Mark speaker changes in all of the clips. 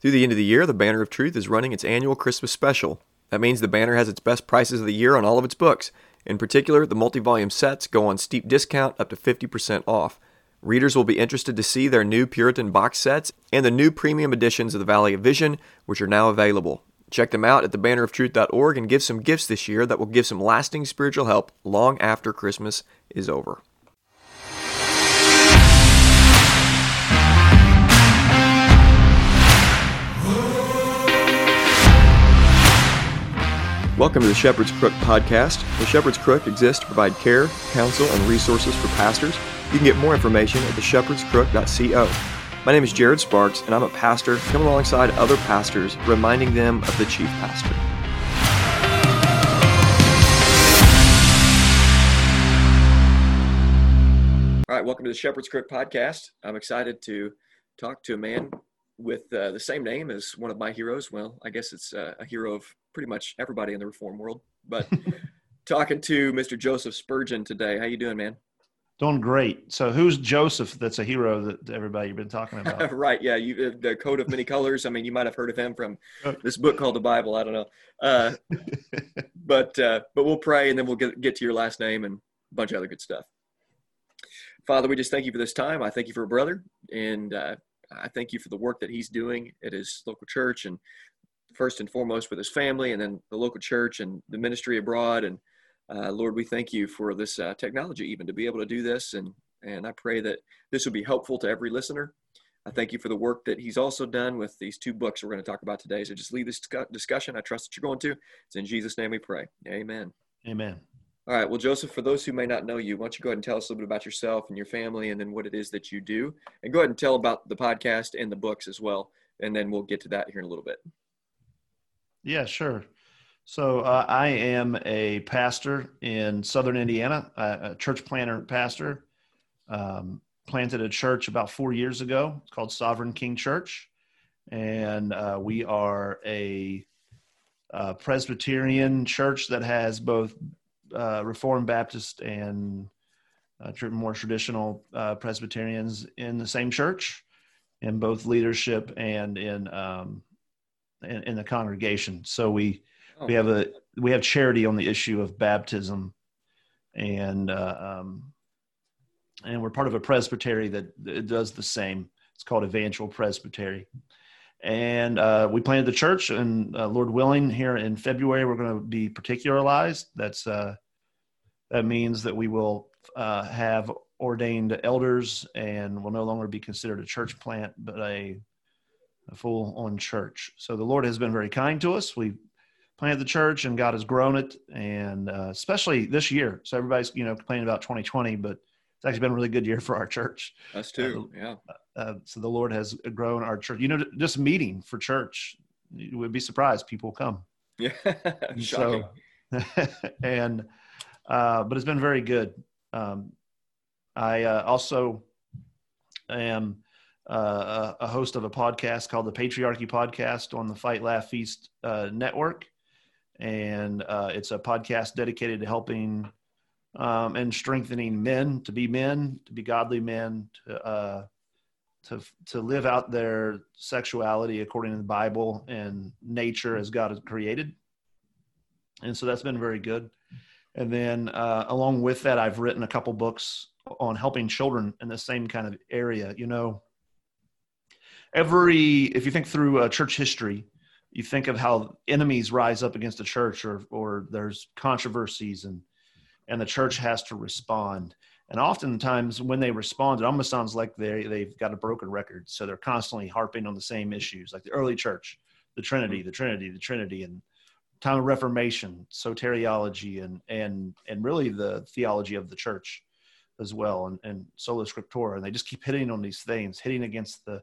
Speaker 1: Through the end of the year, the Banner of Truth is running its annual Christmas special. That means the Banner has its best prices of the year on all of its books. In particular, the multi volume sets go on steep discount up to 50% off. Readers will be interested to see their new Puritan box sets and the new premium editions of the Valley of Vision, which are now available. Check them out at thebanneroftruth.org and give some gifts this year that will give some lasting spiritual help long after Christmas is over. Welcome to the Shepherd's Crook podcast. The Shepherd's Crook exists to provide care, counsel, and resources for pastors. You can get more information at theshepherdscrook.co. My name is Jared Sparks, and I'm a pastor coming alongside other pastors, reminding them of the chief pastor. All right, welcome to the Shepherd's Crook podcast. I'm excited to talk to a man with uh, the same name as one of my heroes. Well, I guess it's uh, a hero of pretty much everybody in the reform world. But talking to Mr. Joseph Spurgeon today. How you doing, man?
Speaker 2: Doing great. So, who's Joseph? That's a hero that everybody you've been talking about.
Speaker 1: right. Yeah. You, uh, the coat of many colors. I mean, you might have heard of him from this book called the Bible. I don't know. Uh, but uh, but we'll pray and then we'll get get to your last name and a bunch of other good stuff. Father, we just thank you for this time. I thank you for a brother, and uh, I thank you for the work that he's doing at his local church and first and foremost with his family and then the local church and the ministry abroad. And uh, Lord, we thank you for this uh, technology, even to be able to do this. And, and I pray that this will be helpful to every listener. I thank you for the work that he's also done with these two books we're going to talk about today. So just leave this discussion. I trust that you're going to. It's in Jesus' name we pray. Amen.
Speaker 2: Amen.
Speaker 1: All right. Well, Joseph, for those who may not know you, why don't you go ahead and tell us a little bit about yourself and your family and then what it is that you do? And go ahead and tell about the podcast and the books as well. And then we'll get to that here in a little bit.
Speaker 2: Yeah, sure. So uh, I am a pastor in Southern Indiana, a, church planter pastor. Um, planted a church about four years ago. It's called Sovereign King Church, and uh, we are a, a, Presbyterian church that has both uh, Reformed Baptist and uh, more traditional uh, Presbyterians in the same church, in both leadership and in um, in, in, the congregation. So we oh. we have a we have charity on the issue of baptism, and uh, um, and we're part of a presbytery that, does the same. It's called Evangel Presbytery. And uh, we planted the church, and uh, Lord willing, here in February, we're going to be particularized. That's uh, that means that we will uh, have ordained elders, and will no longer be considered a church plant, but a a full on church. So the Lord has been very kind to us. We planted the church and God has grown it. And uh, especially this year. So everybody's, you know, complaining about 2020, but it's actually been a really good year for our church.
Speaker 1: Us too. Uh, yeah.
Speaker 2: Uh, so the Lord has grown our church. You know, just meeting for church, you would be surprised people come.
Speaker 1: Yeah. so,
Speaker 2: and, uh, but it's been very good. Um, I uh, also am uh, a host of a podcast called the Patriarchy Podcast on the Fight Laugh Feast uh, network, and uh, it's a podcast dedicated to helping um, and strengthening men to be men, to be godly men, to uh, to to live out their sexuality according to the Bible and nature as God has created. And so that's been very good. And then uh, along with that, I've written a couple books on helping children in the same kind of area. You know every if you think through uh, church history you think of how enemies rise up against the church or or there's controversies and and the church has to respond. And oftentimes when they respond it almost sounds like they they've got a broken record. So they're constantly harping on the same issues like the early church the trinity the trinity the trinity and time of reformation soteriology and and and really the theology of the church as well and, and sola scriptura. And they just keep hitting on these things hitting against the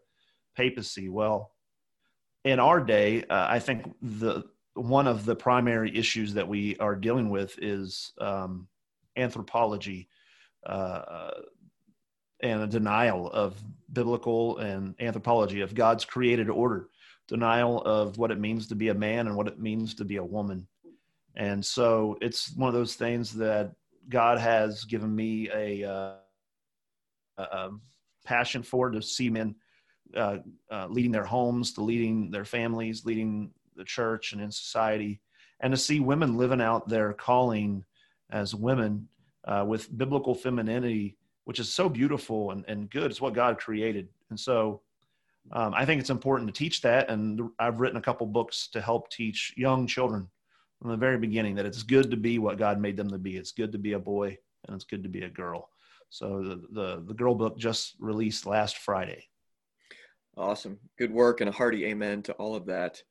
Speaker 2: papacy. Well, in our day, uh, I think the one of the primary issues that we are dealing with is um, anthropology uh, and a denial of biblical and anthropology of God's created order, denial of what it means to be a man and what it means to be a woman. And so it's one of those things that God has given me a, uh, a passion for to see men uh, uh, leading their homes, to leading their families, leading the church and in society, and to see women living out their calling as women uh, with biblical femininity, which is so beautiful and, and good. It's what God created. And so um, I think it's important to teach that. And I've written a couple books to help teach young children from the very beginning that it's good to be what God made them to be. It's good to be a boy and it's good to be a girl. So the, the, the girl book just released last Friday.
Speaker 1: Awesome. Good work and a hearty amen to all of that.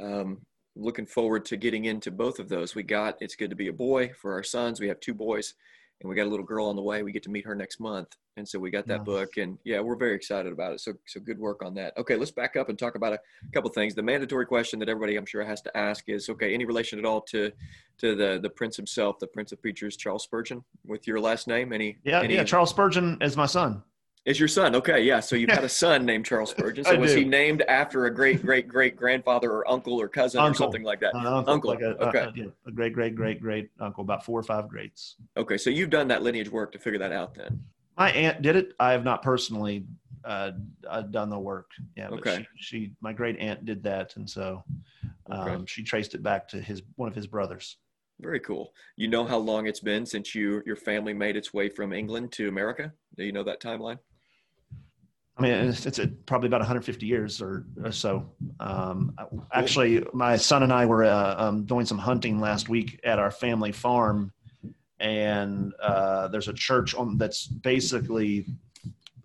Speaker 1: Um, looking forward to getting into both of those. We got It's Good to Be a Boy for our sons. We have two boys and we got a little girl on the way. We get to meet her next month. And so we got that nice. book and yeah, we're very excited about it. So, so good work on that. Okay. Let's back up and talk about a couple things. The mandatory question that everybody I'm sure has to ask is, okay, any relation at all to, to the, the Prince himself, the Prince of Preachers, Charles Spurgeon with your last name? Any,
Speaker 2: yeah,
Speaker 1: any,
Speaker 2: yeah. Charles Spurgeon is my son.
Speaker 1: Is your son okay? Yeah. So you've had a son named Charles Spurgeon. So was do. he named after a great great great grandfather or uncle or cousin uncle. or something like that?
Speaker 2: An uncle. uncle. Like a, okay. A, yeah, a great great great great uncle, about four or five greats.
Speaker 1: Okay, so you've done that lineage work to figure that out then.
Speaker 2: My aunt did it. I have not personally uh, uh, done the work. Yeah.
Speaker 1: okay.
Speaker 2: She, she, my great aunt did that, and so um, okay. she traced it back to his one of his brothers.
Speaker 1: Very cool. You know how long it's been since you your family made its way from England to America? Do you know that timeline?
Speaker 2: I mean, it's, it's probably about 150 years or, or so. Um, actually, my son and I were uh, um, doing some hunting last week at our family farm, and uh, there's a church on that's basically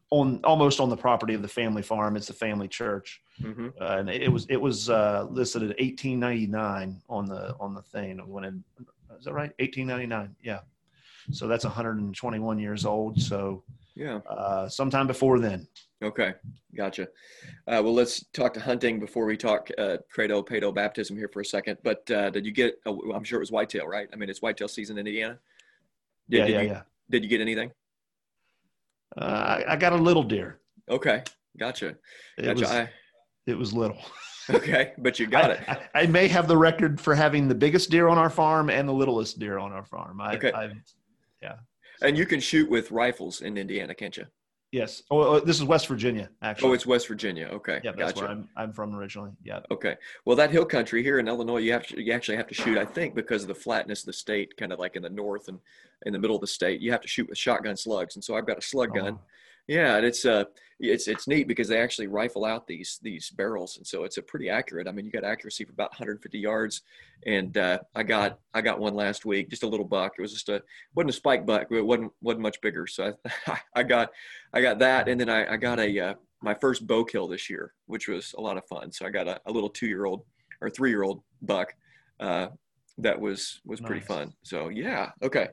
Speaker 2: on almost on the property of the family farm. It's the family church, mm-hmm. uh, and it was it was uh, listed at 1899 on the on the thing when it is that right? 1899, yeah. So that's 121 years old. So
Speaker 1: yeah,
Speaker 2: uh, sometime before then.
Speaker 1: Okay, gotcha. Uh, well, let's talk to hunting before we talk uh, credo, pedo, baptism here for a second. But uh, did you get? Oh, I'm sure it was whitetail, right? I mean, it's whitetail season in Indiana.
Speaker 2: Did, yeah,
Speaker 1: did
Speaker 2: yeah,
Speaker 1: you,
Speaker 2: yeah.
Speaker 1: Did you get anything?
Speaker 2: Uh, I, I, got a little deer.
Speaker 1: Okay, gotcha.
Speaker 2: It
Speaker 1: gotcha.
Speaker 2: was. I, it was little.
Speaker 1: okay, but you got
Speaker 2: I,
Speaker 1: it.
Speaker 2: I, I, may have the record for having the biggest deer on our farm and the littlest deer on our farm. I,
Speaker 1: okay.
Speaker 2: Yeah.
Speaker 1: And you can shoot with rifles in Indiana, can't you?
Speaker 2: Yes. Oh, oh, this is West Virginia, actually.
Speaker 1: Oh, it's West Virginia. Okay.
Speaker 2: Yeah, that's gotcha. where I'm, I'm from originally. Yeah.
Speaker 1: Okay. Well, that hill country here in Illinois, you have to, you actually have to shoot, I think, because of the flatness of the state, kind of like in the north and in the middle of the state, you have to shoot with shotgun slugs. And so I've got a slug oh, gun. Yeah, and it's uh it's it's neat because they actually rifle out these these barrels, and so it's a pretty accurate. I mean, you got accuracy for about 150 yards, and uh, I got I got one last week, just a little buck. It was just a wasn't a spike buck, but it wasn't wasn't much bigger. So I, I got I got that, and then I, I got a uh, my first bow kill this year, which was a lot of fun. So I got a, a little two year old or three year old buck. Uh, that was was pretty fun. So yeah, okay.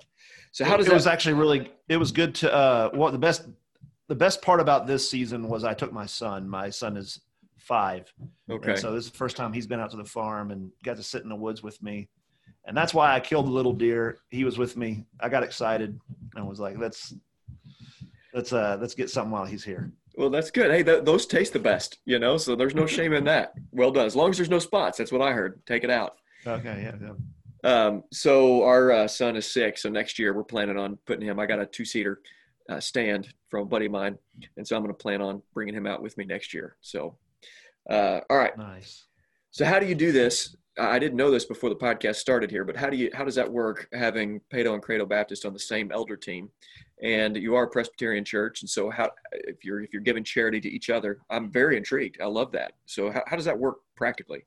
Speaker 1: So how does
Speaker 2: it
Speaker 1: that-
Speaker 2: was actually really it was good to uh what the best the best part about this season was I took my son. My son is five.
Speaker 1: Okay.
Speaker 2: And so this is the first time he's been out to the farm and got to sit in the woods with me. And that's why I killed the little deer. He was with me. I got excited and was like, let's, let's, uh, let's get something while he's here.
Speaker 1: Well, that's good. Hey, th- those taste the best, you know, so there's no shame in that. Well done. As long as there's no spots, that's what I heard. Take it out.
Speaker 2: Okay. Yeah. yeah.
Speaker 1: Um, so our uh, son is six. So next year we're planning on putting him, I got a two seater uh, stand from a buddy of mine, and so I'm going to plan on bringing him out with me next year. So, uh, all right.
Speaker 2: Nice.
Speaker 1: So, how do you do this? I didn't know this before the podcast started here, but how do you how does that work? Having Pedo and Credo Baptist on the same elder team, and you are a Presbyterian church, and so how if you're if you're giving charity to each other, I'm very intrigued. I love that. So, how, how does that work practically?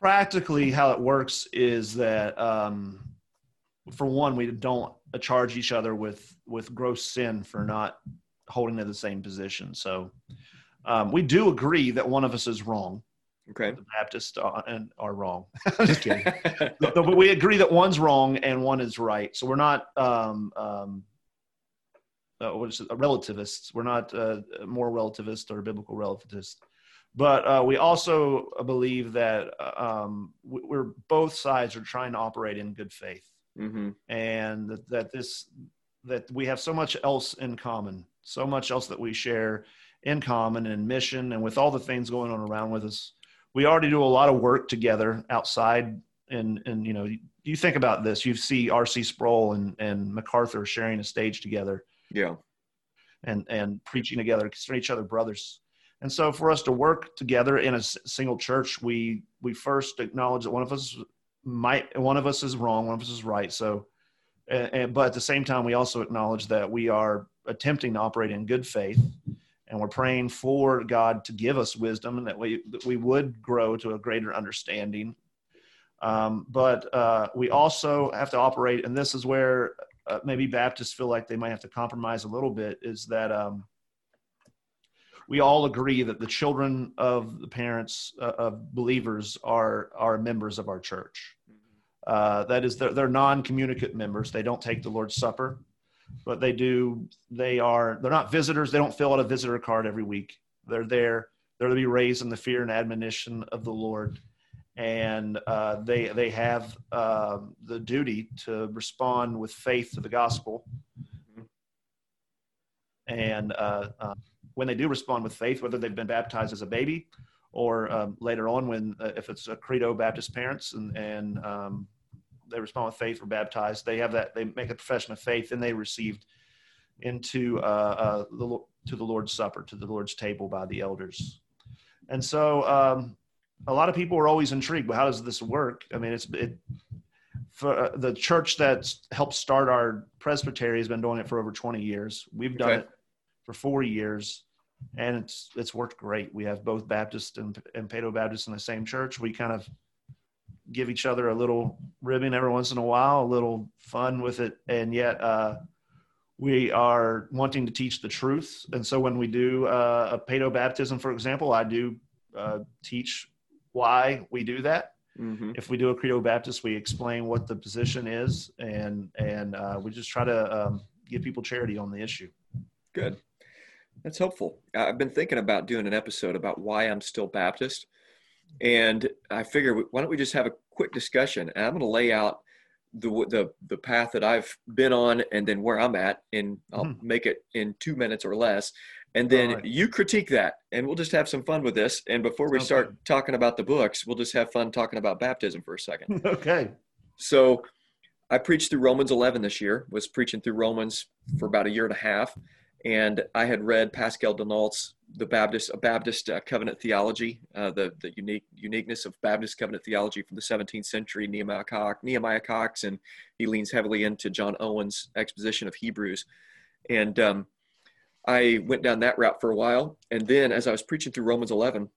Speaker 2: Practically, how it works is that um, for one, we don't charge each other with with gross sin for not holding to the same position. So um, we do agree that one of us is wrong.
Speaker 1: Okay.
Speaker 2: The Baptists are, and are wrong. Just kidding. but we agree that one's wrong and one is right. So we're not um, um, uh, what is it, relativists. We're not uh, more relativist or biblical relativist. But uh, we also believe that uh, um, we're both sides are trying to operate in good faith
Speaker 1: mm-hmm.
Speaker 2: and that, that this that we have so much else in common, so much else that we share in common and mission, and with all the things going on around with us, we already do a lot of work together outside. And and you know, you think about this, you see R.C. Sproul and and MacArthur sharing a stage together.
Speaker 1: Yeah.
Speaker 2: and and preaching together, consider each other brothers. And so, for us to work together in a single church, we we first acknowledge that one of us might one of us is wrong, one of us is right. So, and, and, but at the same time, we also acknowledge that we are attempting to operate in good faith, and we're praying for God to give us wisdom, and that we that we would grow to a greater understanding. Um, but uh, we also have to operate, and this is where uh, maybe Baptists feel like they might have to compromise a little bit. Is that um, we all agree that the children of the parents uh, of believers are are members of our church. Uh, that is, they're, they're non-communicant members. They don't take the Lord's Supper, but they do. They are. They're not visitors. They don't fill out a visitor card every week. They're there. They're to be raised in the fear and admonition of the Lord, and uh, they they have uh, the duty to respond with faith to the gospel. And uh, uh, when they do respond with faith, whether they've been baptized as a baby or um, later on when uh, if it's a credo Baptist parents and and um, they respond with faith or baptized, they have that they make a profession of faith and they received into uh, uh, the to the Lord's supper to the Lord's table by the elders. And so um, a lot of people are always intrigued. Well, how does this work? I mean, it's it for uh, the church that's helped start our presbytery has been doing it for over 20 years. We've done okay. it for four years and it's it's worked great. We have both Baptist and, and Paedo Baptist in the same church. We kind of give each other a little ribbing every once in a while, a little fun with it, and yet uh, we are wanting to teach the truth. And so when we do uh, a Paedo baptism, for example, I do uh, teach why we do that. Mm-hmm. If we do a Credo Baptist, we explain what the position is, and and uh, we just try to um, give people charity on the issue.
Speaker 1: Good. That's helpful. I've been thinking about doing an episode about why I'm still Baptist. And I figure, why don't we just have a quick discussion? And I'm going to lay out the, the, the path that I've been on and then where I'm at. And I'll mm-hmm. make it in two minutes or less. And then right. you critique that. And we'll just have some fun with this. And before we okay. start talking about the books, we'll just have fun talking about baptism for a second.
Speaker 2: okay.
Speaker 1: So I preached through Romans 11 this year, was preaching through Romans for about a year and a half and I had read Pascal Denault's the Baptist, Baptist uh, covenant theology, uh, the the unique uniqueness of Baptist covenant theology from the 17th century, Nehemiah Cox, Nehemiah Cox, and he leans heavily into John Owen's exposition of Hebrews, and um, I went down that route for a while, and then as I was preaching through Romans 11,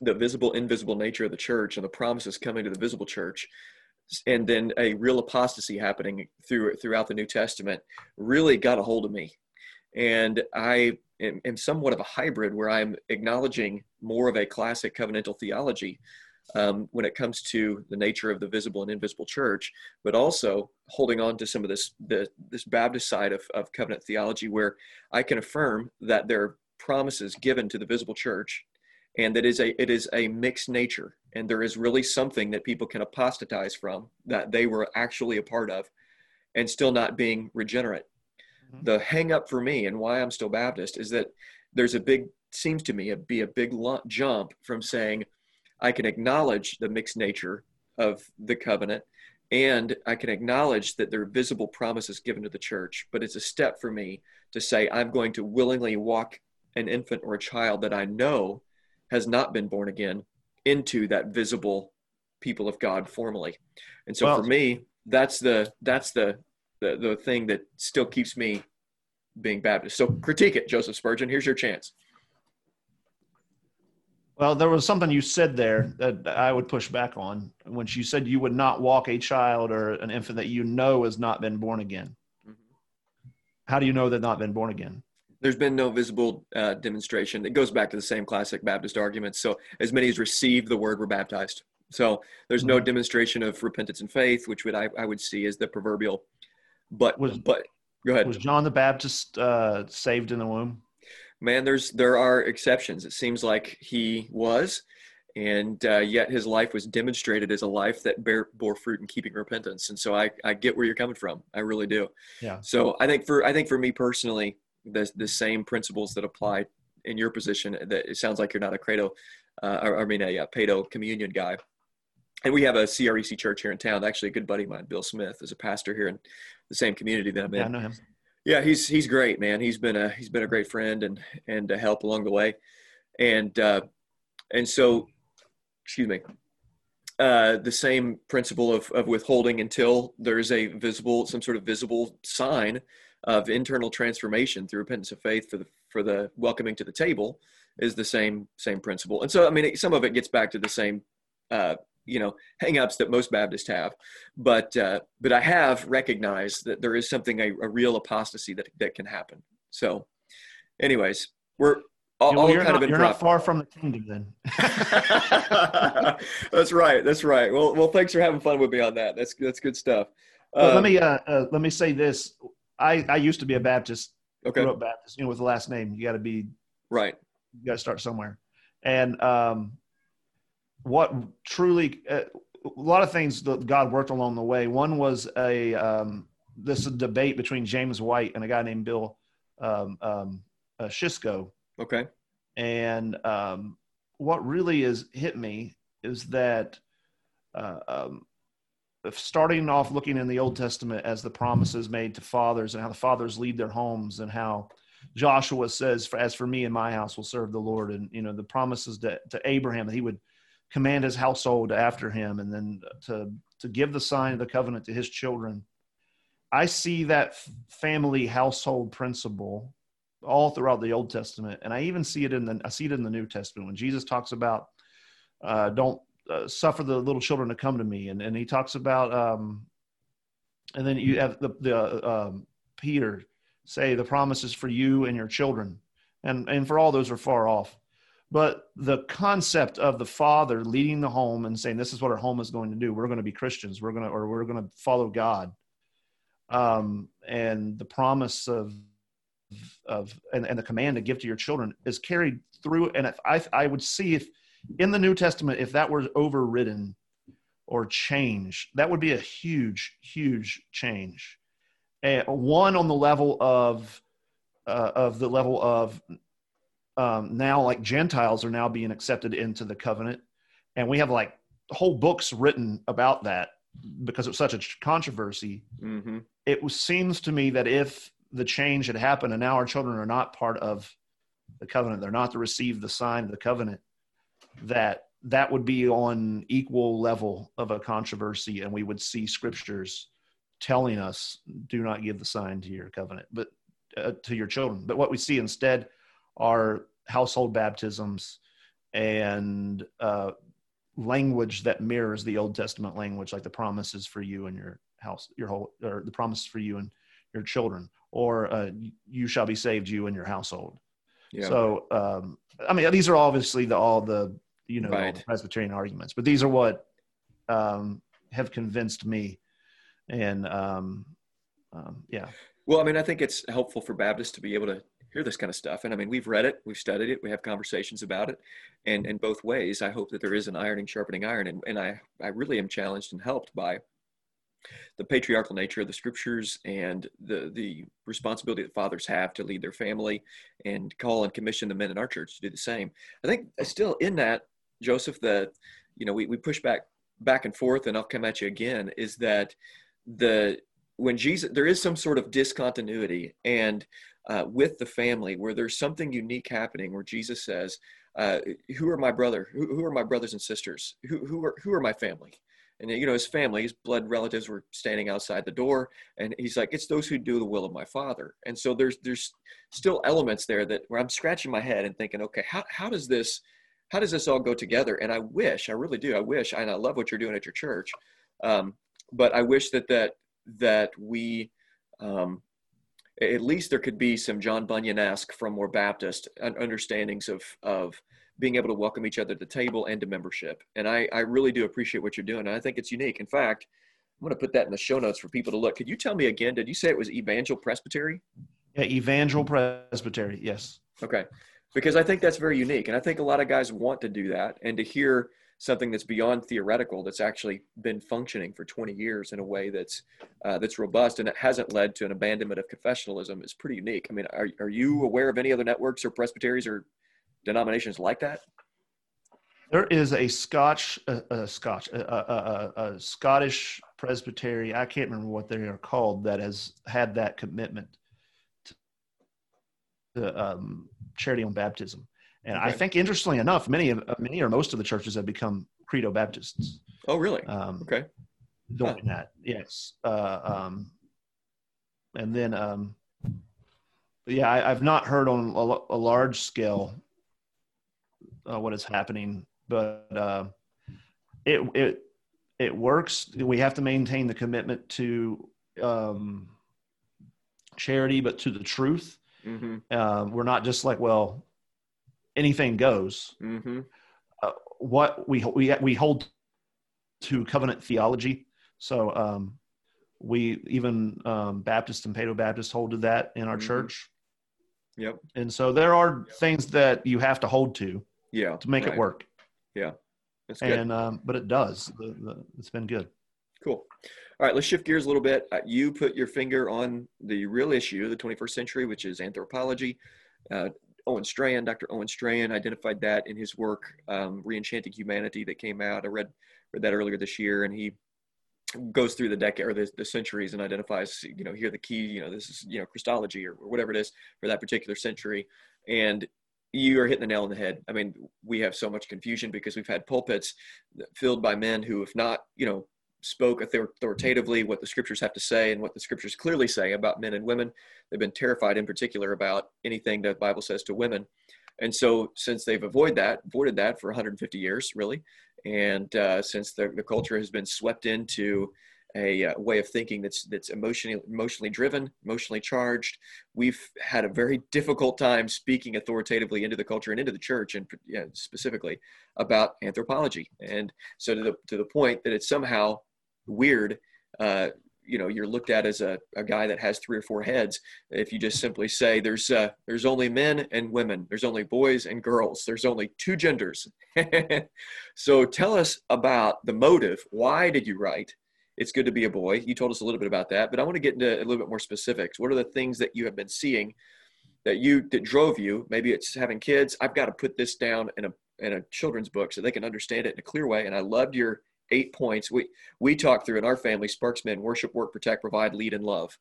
Speaker 1: the visible invisible nature of the church and the promises coming to the visible church, and then a real apostasy happening through throughout the New Testament really got a hold of me and I am, am, somewhat of a hybrid where I'm acknowledging more of a classic covenantal theology um, when it comes to the nature of the visible and invisible church, but also holding on to some of this the, this Baptist side of, of covenant theology where I can affirm that there are promises given to the visible church and that is a it is a mixed nature and there is really something that people can apostatize from that they were actually a part of and still not being regenerate. Mm-hmm. the hang up for me and why I'm still Baptist is that there's a big seems to me a, be a big jump from saying I can acknowledge the mixed nature of the covenant and I can acknowledge that there are visible promises given to the church, but it's a step for me to say I'm going to willingly walk an infant or a child that I know has not been born again into that visible people of God formally. And so well, for me, that's the that's the the the thing that still keeps me being Baptist. So critique it, Joseph Spurgeon. Here's your chance.
Speaker 2: Well, there was something you said there that I would push back on when you said you would not walk a child or an infant that you know has not been born again. Mm-hmm. How do you know they've not been born again?
Speaker 1: There's been no visible uh, demonstration. It goes back to the same classic Baptist argument. So, as many as received the word were baptized. So, there's no mm-hmm. demonstration of repentance and faith, which would I, I would see as the proverbial but was but go ahead.
Speaker 2: Was John the Baptist uh, saved in the womb?
Speaker 1: Man, there's there are exceptions. It seems like he was, and uh, yet his life was demonstrated as a life that bear, bore fruit in keeping repentance. And so I I get where you're coming from. I really do.
Speaker 2: Yeah.
Speaker 1: So I think for I think for me personally, the the same principles that apply in your position. That it sounds like you're not a credo, uh, I mean a, a Paedo communion guy and we have a CREC church here in town. Actually, a good buddy of mine, Bill Smith, is a pastor here in the same community that I'm in.
Speaker 2: Yeah, I know him.
Speaker 1: Yeah, he's he's great, man. He's been a he's been a great friend and and a help along the way, and uh, and so, excuse me. Uh, the same principle of, of withholding until there's a visible, some sort of visible sign of internal transformation through repentance of faith for the for the welcoming to the table is the same same principle. And so, I mean, some of it gets back to the same, uh, you know, hangups that most Baptists have. But uh, but I have recognized that there is something a, a real apostasy that that can happen. So, anyways, we're
Speaker 2: all, all you're, not, you're not, far from the kingdom then.
Speaker 1: that's right. That's right. Well, well, thanks for having fun with me on that. That's that's good stuff.
Speaker 2: Well, um, let me uh, uh, let me say this. I I used to be a Baptist.
Speaker 1: Okay.
Speaker 2: Grew up Baptist. You know, with the last name, you got to be
Speaker 1: right.
Speaker 2: You got to start somewhere. And um, what truly, uh, a lot of things that God worked along the way. One was a um, this debate between James White and a guy named Bill um, um, uh,
Speaker 1: Okay.
Speaker 2: And um, what really has hit me is that uh, um, starting off looking in the Old Testament as the promises made to fathers and how the fathers lead their homes and how Joshua says, "As for me and my house, will serve the Lord," and you know the promises to, to Abraham that he would command his household after him, and then to to give the sign of the covenant to his children. I see that family household principle all throughout the Old Testament, and I even see it in the I see it in the New Testament when Jesus talks about uh, don't uh, suffer the little children to come to me, and and he talks about um, and then you have the the uh, um, Peter say the promises for you and your children, and and for all those are far off. But the concept of the father leading the home and saying, "This is what our home is going to do. We're going to be Christians. We're going to, or we're going to follow God," um, and the promise of of and, and the command to give to your children is carried through. And if I, I would see if in the New Testament, if that were overridden or changed, that would be a huge, huge change. And one on the level of uh, of the level of um, now, like Gentiles are now being accepted into the covenant, and we have like whole books written about that because it was such a controversy. Mm-hmm. It was, seems to me that if the change had happened and now our children are not part of the covenant they're not to receive the sign of the covenant that that would be on equal level of a controversy and we would see scriptures telling us do not give the sign to your covenant but uh, to your children but what we see instead are household baptisms and uh, language that mirrors the old testament language like the promises for you and your house your whole or the promises for you and your children or uh, you shall be saved you and your household yeah. so um, i mean these are obviously the all the you know right. the presbyterian arguments but these are what um, have convinced me and um, um, yeah
Speaker 1: well i mean i think it's helpful for baptists to be able to hear this kind of stuff. And i mean we've read it we've studied it we have conversations about it. And in both ways i hope that there is an ironing sharpening iron. And, and i i really am challenged and helped by the patriarchal nature of the scriptures and the the responsibility that fathers have to lead their family and call and commission the men in our church to do the same. I think still in that, Joseph, that you know we, we push back back and forth and I'll come at you again, is that the when Jesus there is some sort of discontinuity. And uh, with the family where there's something unique happening where Jesus says, uh, who are my brother? Who, who, are my brothers and sisters? Who, who are who are my family? and you know his family his blood relatives were standing outside the door and he's like it's those who do the will of my father and so there's there's still elements there that where i'm scratching my head and thinking okay how, how does this how does this all go together and i wish i really do i wish and i love what you're doing at your church um, but i wish that that that we um, at least there could be some john bunyan-esque from more baptist understandings of of being able to welcome each other to the table and to membership. And I, I really do appreciate what you're doing. And I think it's unique. In fact, I'm going to put that in the show notes for people to look. Could you tell me again? Did you say it was Evangel Presbytery?
Speaker 2: Yeah, Evangel Presbytery. Yes.
Speaker 1: Okay. Because I think that's very unique. And I think a lot of guys want to do that and to hear something that's beyond theoretical that's actually been functioning for 20 years in a way that's uh, that's robust and it hasn't led to an abandonment of confessionalism is pretty unique. I mean, are, are you aware of any other networks or presbyteries or denominations like that?
Speaker 2: There is a Scotch, a, a Scotch, a, a, a, Scottish Presbytery. I can't remember what they are called that has had that commitment. to um, charity on baptism. And okay. I think, interestingly enough, many of many or most of the churches have become credo Baptists.
Speaker 1: Oh, really? Um, okay.
Speaker 2: Doing huh. that, yes. Uh, um, and then, um, yeah, I, have not heard on a, a large scale uh, what is happening, but uh, it it it works. We have to maintain the commitment to um, charity, but to the truth. Mm-hmm. Uh, we're not just like, well, anything goes. Mm-hmm. Uh, what we we we hold to covenant theology. So um, we even um, Baptist and Paedo Baptist hold to that in our mm-hmm. church.
Speaker 1: Yep.
Speaker 2: And so there are yep. things that you have to hold to.
Speaker 1: Yeah.
Speaker 2: To make right. it work.
Speaker 1: Yeah.
Speaker 2: And um, but it does. The, the, it's been good.
Speaker 1: Cool. All right, let's shift gears a little bit. Uh, you put your finger on the real issue of the 21st century, which is anthropology. Uh, Owen Strachan, Dr. Owen Strachan, identified that in his work, um, Reenchanting Humanity, that came out. I read read that earlier this year, and he goes through the decade or the, the centuries and identifies, you know, here the key, you know, this is, you know, Christology or, or whatever it is for that particular century. And you are hitting the nail on the head. I mean, we have so much confusion because we've had pulpits filled by men who if not, you know, spoke authoritatively what the scriptures have to say and what the scriptures clearly say about men and women. They've been terrified in particular about anything that the Bible says to women. And so since they've avoided that, avoided that for 150 years, really, and uh, since the, the culture has been swept into a uh, way of thinking that's that's emotionally emotionally driven, emotionally charged. We've had a very difficult time speaking authoritatively into the culture and into the church, and yeah, specifically about anthropology. And so to the to the point that it's somehow weird. Uh, you know, you're looked at as a, a guy that has three or four heads. If you just simply say there's uh, there's only men and women, there's only boys and girls, there's only two genders. so tell us about the motive. Why did you write? it's good to be a boy. You told us a little bit about that, but I want to get into a little bit more specifics. What are the things that you have been seeing that you that drove you? Maybe it's having kids. I've got to put this down in a in a children's book so they can understand it in a clear way. And I loved your eight points. We we talk through in our family Sparksmen: worship, work, protect, provide, lead, and love.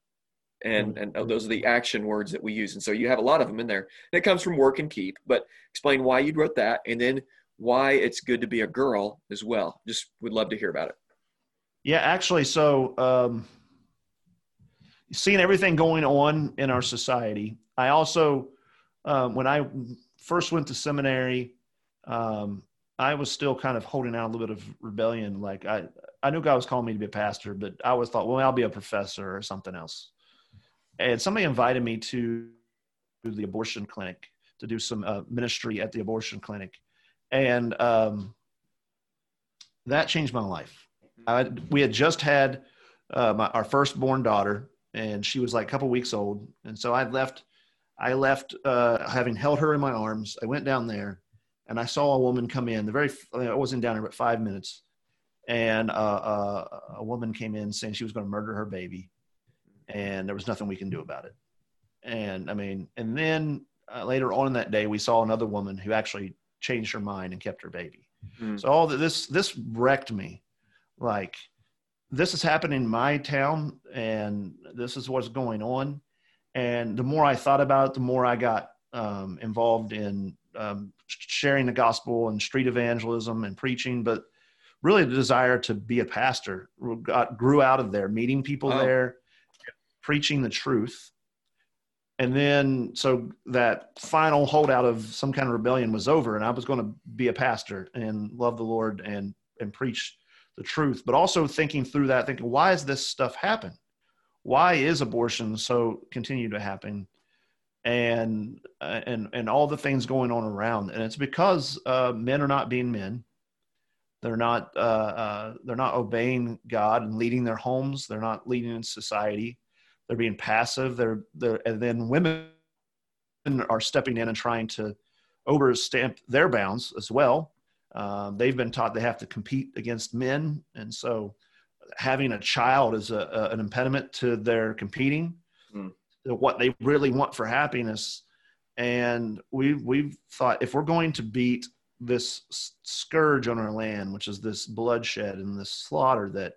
Speaker 1: And mm-hmm. and those are the action words that we use. And so you have a lot of them in there. And it comes from work and keep. But explain why you wrote that, and then why it's good to be a girl as well. Just would love to hear about it.
Speaker 2: Yeah, actually, so um, seeing everything going on in our society, I also, um, when I first went to seminary, um, I was still kind of holding out a little bit of rebellion. Like I, I knew God was calling me to be a pastor, but I always thought, well, I'll be a professor or something else. And somebody invited me to the abortion clinic to do some uh, ministry at the abortion clinic, and um, that changed my life. I, we had just had uh, my, our firstborn daughter, and she was like a couple weeks old, and so I left. I left, uh, having held her in my arms. I went down there, and I saw a woman come in. The very I wasn't down there but five minutes, and uh, uh, a woman came in saying she was going to murder her baby, and there was nothing we can do about it. And I mean, and then uh, later on in that day, we saw another woman who actually changed her mind and kept her baby. Mm. So all this this wrecked me like this is happening in my town and this is what's going on and the more i thought about it the more i got um, involved in um, sharing the gospel and street evangelism and preaching but really the desire to be a pastor got, grew out of there meeting people oh. there preaching the truth and then so that final holdout of some kind of rebellion was over and i was going to be a pastor and love the lord and and preach the truth, but also thinking through that, thinking, why is this stuff happen? Why is abortion so continue to happen? And and and all the things going on around, and it's because uh, men are not being men. They're not uh, uh, they're not obeying God and leading their homes. They're not leading in society. They're being passive. They're they're and then women are stepping in and trying to overstamp their bounds as well um, they've been taught they have to compete against men, and so having a child is a, a an impediment to their competing. What they really want for happiness, and we we've thought if we're going to beat this scourge on our land, which is this bloodshed and this slaughter that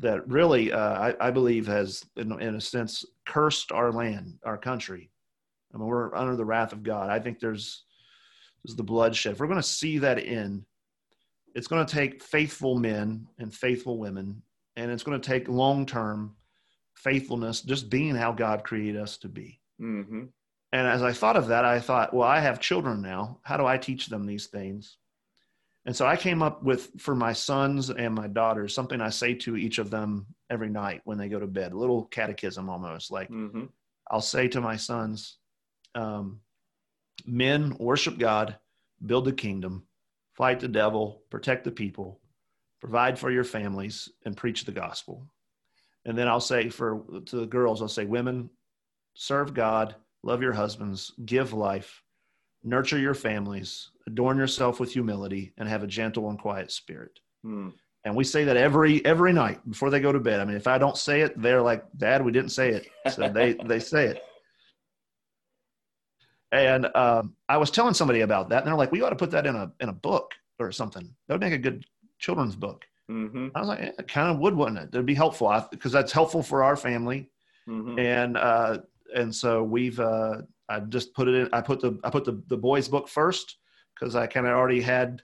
Speaker 2: that really uh, I, I, believe has in, in, a sense cursed our land, our country. I mean, we're under the wrath of God. I think there's, there's the bloodshed. If we're going to see that in, it's going to take faithful men and faithful women, and it's going to take long term faithfulness, just being how God created us to be.
Speaker 1: Mm-hmm.
Speaker 2: And as I thought of that, I thought, well, I have children now. How do I teach them these things? And so I came up with for my sons and my daughters something I say to each of them every night when they go to bed, a little catechism almost. Like
Speaker 1: Mm-hmm.
Speaker 2: I'll say to my sons, um, men worship God, build the kingdom, fight the devil, protect the people, provide for your families, and preach the gospel. And then I'll say for to the girls, I'll say, women, serve God, love your husbands, give life, nurture your families, adorn yourself with humility, and have a gentle and quiet spirit.
Speaker 1: Mm.
Speaker 2: And we say that every every night before they go to bed. I mean, if I don't say it, they're like, "Dad, we didn't say it," so they they say it. And um, I was telling somebody about that, and they're like, "We ought to put that in a in a book or something. That would make a good children's book."
Speaker 1: Mm-hmm.
Speaker 2: I was like, eh, "It kind of would, wouldn't it? It'd be helpful because that's helpful for our family."
Speaker 1: Mm-hmm.
Speaker 2: And uh, and so we've uh, I just put it in. I put the I put the the boys book first because I kind of already had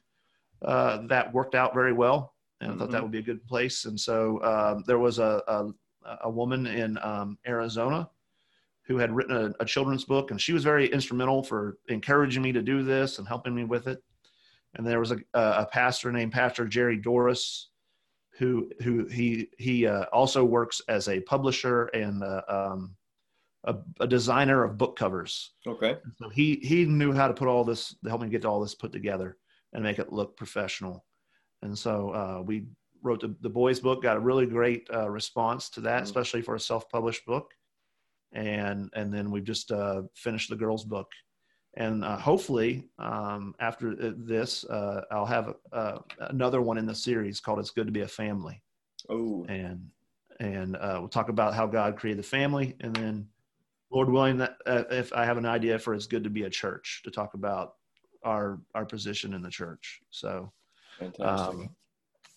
Speaker 2: uh, that worked out very well, and I thought that
Speaker 1: Mhm.
Speaker 2: would be a good place. And so um, there was a, a a woman in um, Arizona who had written a, a children's book, and she was very instrumental for encouraging me to do this and helping me with it. And there was a, a pastor named Pastor Jerry Doris, who who he he uh, also works as a publisher and uh, um, a, a designer of book covers.
Speaker 1: Okay.
Speaker 2: So he he knew how to put all this, to help me get all this put together and make it look professional. And so uh, we wrote the, the boys book, got a really great uh, response to that,
Speaker 1: Mhm.
Speaker 2: especially for a self-published book. And and then we've just uh, finished the girls book, and uh, hopefully um, after this, uh, I'll have uh, another one in the series called "It's Good to Be a Family."
Speaker 1: Oh.
Speaker 2: and and uh, we'll talk about how God created the family, and then, Lord willing, that uh, if I have an idea for it's good to be a church to talk about our our position in the church. So
Speaker 1: Fantastic.
Speaker 2: um,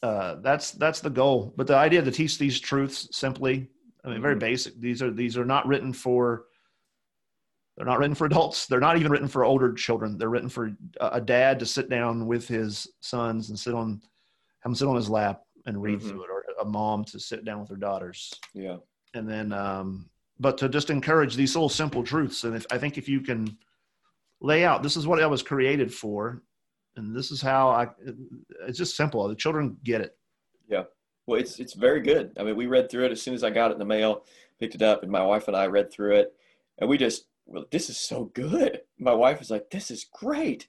Speaker 2: uh, that's that's the goal. But the idea to teach these truths simply, I mean, very
Speaker 1: Mhm.
Speaker 2: basic. These are these are not written for. They're not written for adults. They're not even written for older children. They're written for a dad to sit down with his sons and sit on, have them sit on his lap and read
Speaker 1: Mhm.
Speaker 2: through it, or a mom to sit down with her daughters
Speaker 1: yeah.
Speaker 2: and then um, but to just encourage these little simple truths and if i think if you can lay out this is what i was created for and this is how i it's just simple the children get it Yeah.
Speaker 1: Well, it's it's very good. I mean, we read through it as soon as I got it in the mail, picked it up, and my wife and I read through it, and we just, well, this is so good. My wife was like, "This is great,"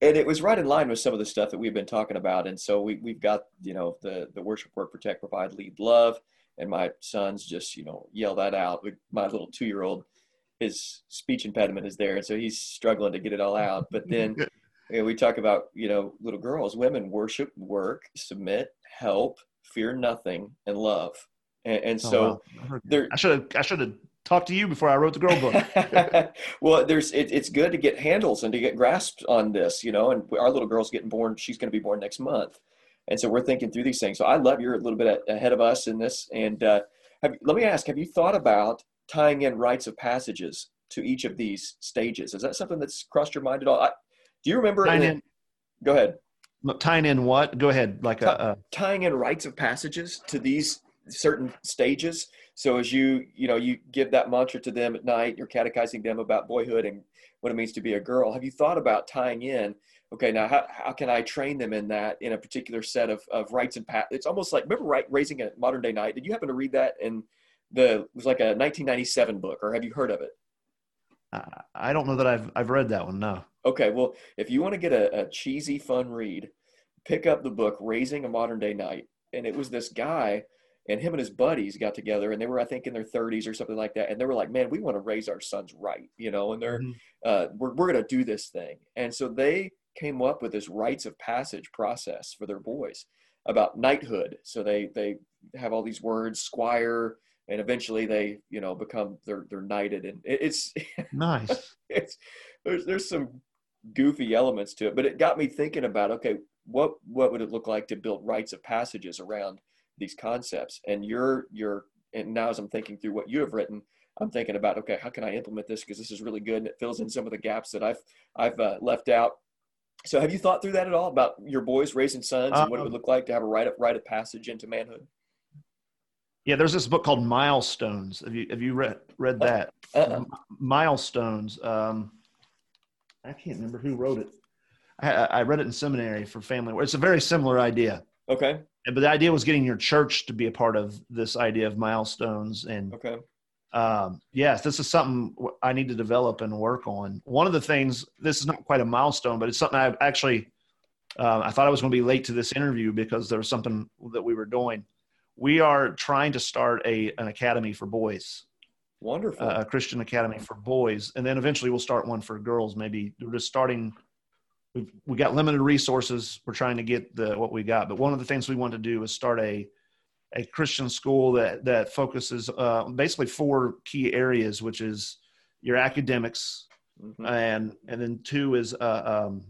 Speaker 1: and it was right in line with some of the stuff that we've been talking about. And so we we've got you know the the worship, work, protect, provide, lead, love, and my sons just you know yell that out. My little two year old, his speech impediment is there, and so he's struggling to get it all out. But then you know, we talk about you know little girls women worship work submit help fear nothing and love and, and
Speaker 2: Oh,
Speaker 1: so
Speaker 2: wow.
Speaker 1: there
Speaker 2: i should have i should have talked to you before i wrote the girl book.
Speaker 1: Well there's it, it's good to get handles and to get grasps on this you know and our little girl's getting born she's going to be born next month. And so we're thinking through these things. So i love you're a little bit ahead of us in this. And uh, have, let me ask have you thought about tying in rites of passages to each of these stages? Is that something that's crossed your mind at all? I, do you remember
Speaker 2: tying
Speaker 1: in-
Speaker 2: in,
Speaker 1: go ahead.
Speaker 2: Tying in what? Go ahead like a, a
Speaker 1: tying in rites of passages to these certain stages so as you you know you give that mantra to them at night you're catechizing them about boyhood and what it means to be a girl have you thought about tying in okay now how, how can i train them in that in a particular set of, of rites and pat it's almost like remember right raising a modern day knight? Did you happen to read that in the it was like a 1997 book or have you heard of it?
Speaker 2: I- i don't know that i've i've read that one no.
Speaker 1: Okay, well, if you want to get a, a cheesy, fun read, pick up the book Raising a Modern Day Knight. And it was this guy, and him and his buddies got together, and they were, I think, in their 30s or something like that. And they were like, man, we want to raise our sons right, you know, and they're,
Speaker 2: Mhm.
Speaker 1: uh, we're, we're going to do this thing. And so they came up with this rites of passage process for their boys about knighthood. So they, they have all these words, squire, and eventually they, you know, become, they're, they're knighted. And it, it's,
Speaker 2: nice
Speaker 1: it's, there's, there's some goofy elements to it, but it got me thinking about okay, what what would it look like to build rites of passages around these concepts? And you're you're and now as I'm thinking through what you have written, I'm thinking about okay, how can I implement this because this is really good and it fills in some of the gaps that I've I've uh, left out. So have you thought through that at all about your boys raising sons and what it would um, look like to have a rite of, rite of passage into manhood?
Speaker 2: Yeah, there's this book called Milestones. Have you have you read read uh, that? Uh-uh. Milestones. Um, I can't remember who wrote it. I, I read it in seminary for family. It's a very similar idea.
Speaker 1: Okay.
Speaker 2: But the idea was getting your church to be a part of this idea of milestones and
Speaker 1: okay
Speaker 2: um, yes, this is something I need to develop and work on. One of the things, this is not quite a milestone, but it's something I actually, uh, I thought I was going to be late to this interview because there was something that we were doing. We are trying to start a an academy for boys.
Speaker 1: Wonderful.
Speaker 2: Uh, a Christian academy for boys, and then eventually we'll start one for girls. Maybe we're just starting. We've we got limited resources. We're trying to get the what we got, but one of the things we want to do is start a a Christian school that that focuses uh, basically four key areas, which is your academics, mm-hmm. and and then two is uh, um,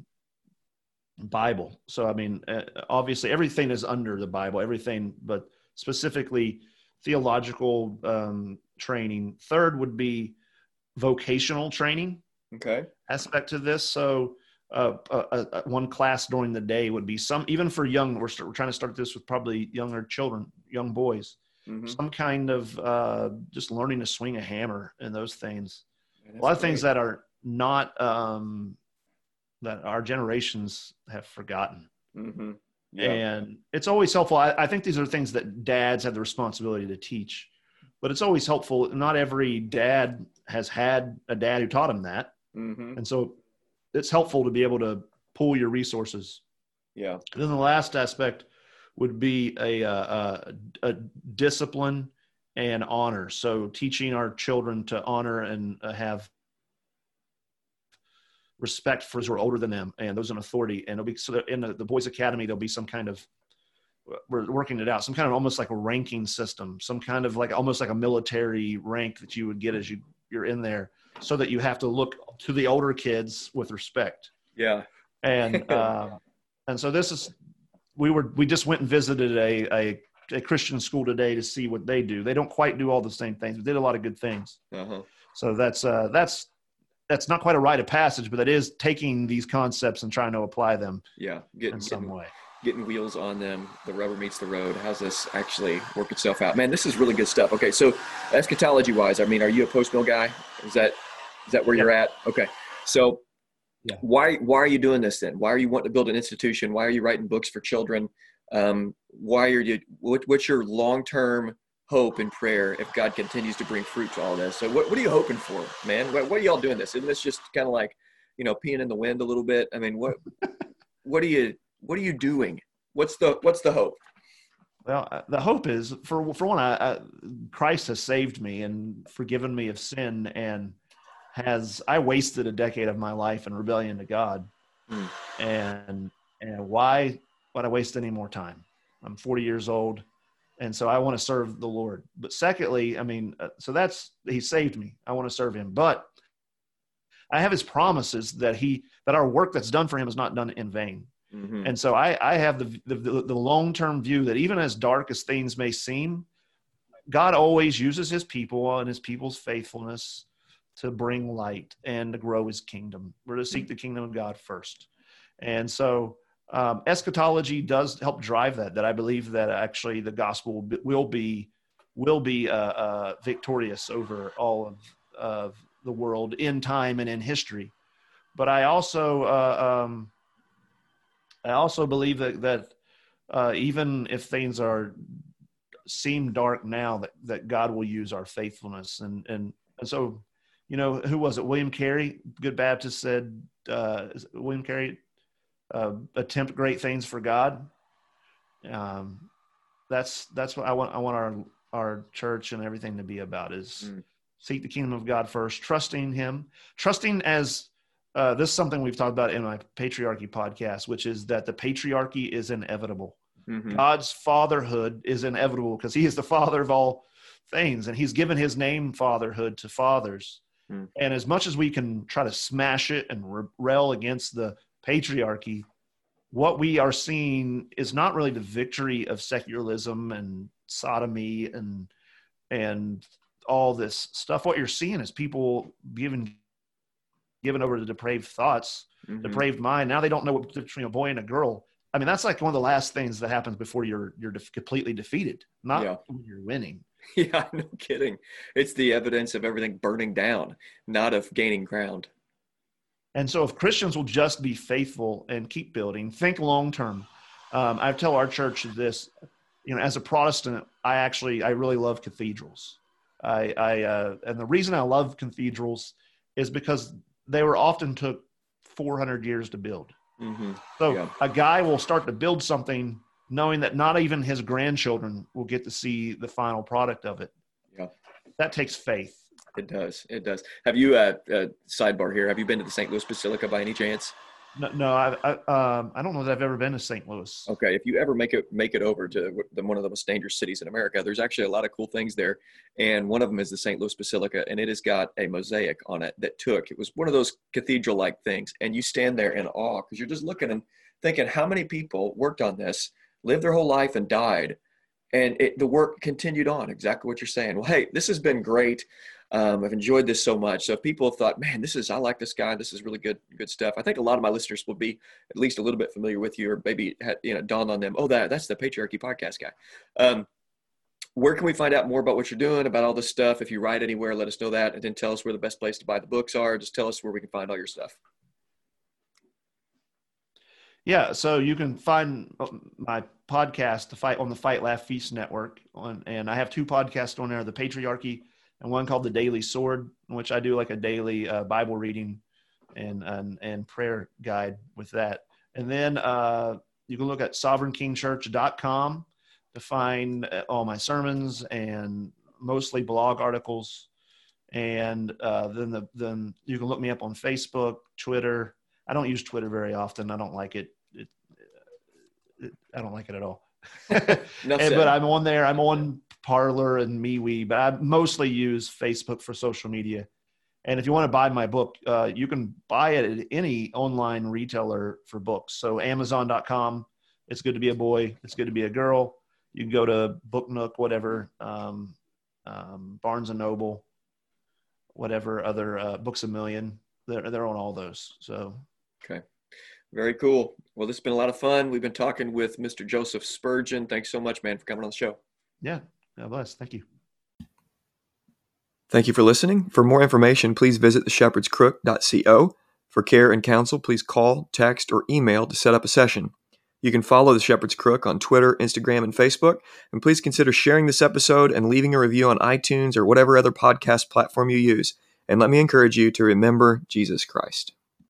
Speaker 2: Bible. So I mean, uh, obviously everything is under the Bible, everything, but specifically theological um, training. Third would be vocational training.
Speaker 1: Okay.
Speaker 2: Aspect to this. So uh, uh, uh, one class during the day would be some even for young we're, we're trying to start this with probably younger children young boys mm-hmm. some kind of uh, just learning to swing a hammer and those things Man, a lot of things that are not um, that our generations have forgotten
Speaker 1: mm-hmm.
Speaker 2: yeah. and it's always helpful I, I think these are things that dads have the responsibility to teach but it's always helpful not every dad has had a dad who taught him that
Speaker 1: mm-hmm.
Speaker 2: and so it's helpful to be able to pool your resources.
Speaker 1: Yeah.
Speaker 2: And then the last aspect would be a, a, a discipline and honor. So teaching our children to honor and uh, have respect for those who are older than them and those in authority. And it'll be so in the, the boys academy, there'll be some kind of, we're working it out, some kind of almost like a ranking system, some kind of like almost like a military rank that you would get as you you're in there so that you have to look to the older kids with respect.
Speaker 1: Yeah.
Speaker 2: And uh, and so this is we were we just went and visited a, a a Christian school today to see what they do. They don't quite do all the same things, but did a lot of good things.
Speaker 1: Uh-huh.
Speaker 2: So that's uh, that's that's not quite a rite of passage, but that is taking these concepts and trying to apply them.
Speaker 1: Yeah,
Speaker 2: getting, in some
Speaker 1: getting,
Speaker 2: way.
Speaker 1: Getting wheels on them. The rubber meets the road. How's this actually work itself out? Man, this is really good stuff. Okay, so eschatology wise, I mean, are you a post mill guy? Is that is that where yeah. you're at? Okay. So yeah. why why are you doing this then? Why are you wanting to build an institution? Why are you writing books for children? Um, why are you what, what's your long term hope and prayer if God continues to bring fruit to all this? So what, what are you hoping for, man? What, what are y'all doing this? Isn't this just kind of like, you know, peeing in the wind a little bit? I mean, what what are you what are you doing? What's the what's the hope?
Speaker 2: Well, uh, the hope is for for one, I, I, Christ has saved me and forgiven me of sin, and has I wasted a decade of my life in rebellion to God, mm. and and why would I waste any more time? I'm 40 years old, and so I want to serve the Lord. But secondly, I mean, uh, so that's He saved me. I want to serve Him, but I have His promises that He that our work that's done for Him is not done in vain. Mm-hmm. And so I, I have the, the, the long term view that even as dark as things may seem, God always uses his people and his people's faithfulness to bring light and to grow his kingdom. We're to seek the kingdom of God first. And so um, eschatology does help drive that, that I believe that actually the gospel will be, will be uh, uh, victorious over all of, of the world in time and in history. But I also, uh, um, I also believe that, that uh, even if things are seem dark now that, that God will use our faithfulness. And, and, and so you know, who was it? William Carey, Good Baptist said, uh, William Carey, uh, attempt great things for God. Um, that's that's what I want. I want our our church and everything to be about is mm. seek the kingdom of God first, trusting Him, trusting as uh, this is something we've talked about in my patriarchy podcast, which is that the patriarchy is inevitable. Mm-hmm. God's fatherhood is inevitable because He is the Father of all things, and He's given His name fatherhood to fathers. Mm. And as much as we can try to smash it and rail against the patriarchy, what we are seeing is not really the victory of secularism and sodomy and and all this stuff, what you're seeing is people given given over to depraved thoughts, mm-hmm. depraved mind. Now they don't know what between a boy and a girl. I mean, that's like one of the last things that happens before you're you're de- completely defeated, not yeah. when you're winning.
Speaker 1: Yeah, no kidding. It's the evidence of everything burning down, not of gaining ground.
Speaker 2: And so, if Christians will just be faithful and keep building, think long term. Um, I tell our church this, you know, as a Protestant, I actually I really love cathedrals. I, I uh, and the reason I love cathedrals is because they were often took 400 years to build. Mm-hmm. So yeah. a guy will start to build something knowing that not even his grandchildren will get to see the final product of it. Yeah. That takes faith.
Speaker 1: It does. It does. Have you, uh, uh, sidebar here, have you been to the St. Louis Basilica by any chance?
Speaker 2: No, no I, I, um, I don't know that I've ever been to St. Louis.
Speaker 1: Okay, if you ever make it make it over to the, one of the most dangerous cities in America, there's actually a lot of cool things there, and one of them is the St. Louis Basilica, and it has got a mosaic on it that took. It was one of those cathedral-like things, and you stand there in awe because you're just looking and thinking, how many people worked on this, lived their whole life, and died, and it, the work continued on. Exactly what you're saying. Well, hey, this has been great. Um, I've enjoyed this so much. So if people have thought, man, this is I like this guy. This is really good, good stuff. I think a lot of my listeners will be at least a little bit familiar with you, or maybe had, you know dawned on them. Oh, that that's the patriarchy podcast guy. Um, where can we find out more about what you're doing, about all this stuff? If you write anywhere, let us know that, and then tell us where the best place to buy the books are. Just tell us where we can find all your stuff.
Speaker 2: Yeah, so you can find my podcast, the fight on the Fight Laugh Feast Network, on, and I have two podcasts on there: the Patriarchy and one called the Daily Sword, in which I do like a daily uh, Bible reading and, and and prayer guide with that. And then uh, you can look at sovereignkingchurch.com to find uh, all my sermons and mostly blog articles. And uh, then the then you can look me up on Facebook, Twitter. I don't use Twitter very often. I don't like it. I don't like it at all. and, but I'm on there. I'm on Parler and MeWe, but I mostly use Facebook for social media. And if you want to buy my book, uh, you can buy it at any online retailer for books. So Amazon.com, it's good to be a boy, it's good to be a girl. You can go to Book Nook, whatever, um, um, Barnes and Noble, whatever other uh, Books a Million. They're they're on all those. So
Speaker 1: okay. Very cool. Well, this has been a lot of fun. We've been talking with Mr. Joseph Spurgeon. Thanks so much, man, for coming on the show.
Speaker 2: Yeah, God bless. Thank you.
Speaker 1: Thank you for listening. For more information, please visit theshepherdscrook.co. For care and counsel, please call, text, or email to set up a session. You can follow The Shepherd's Crook on Twitter, Instagram, and Facebook. And please consider sharing this episode and leaving a review on iTunes or whatever other podcast platform you use. And let me encourage you to remember Jesus Christ.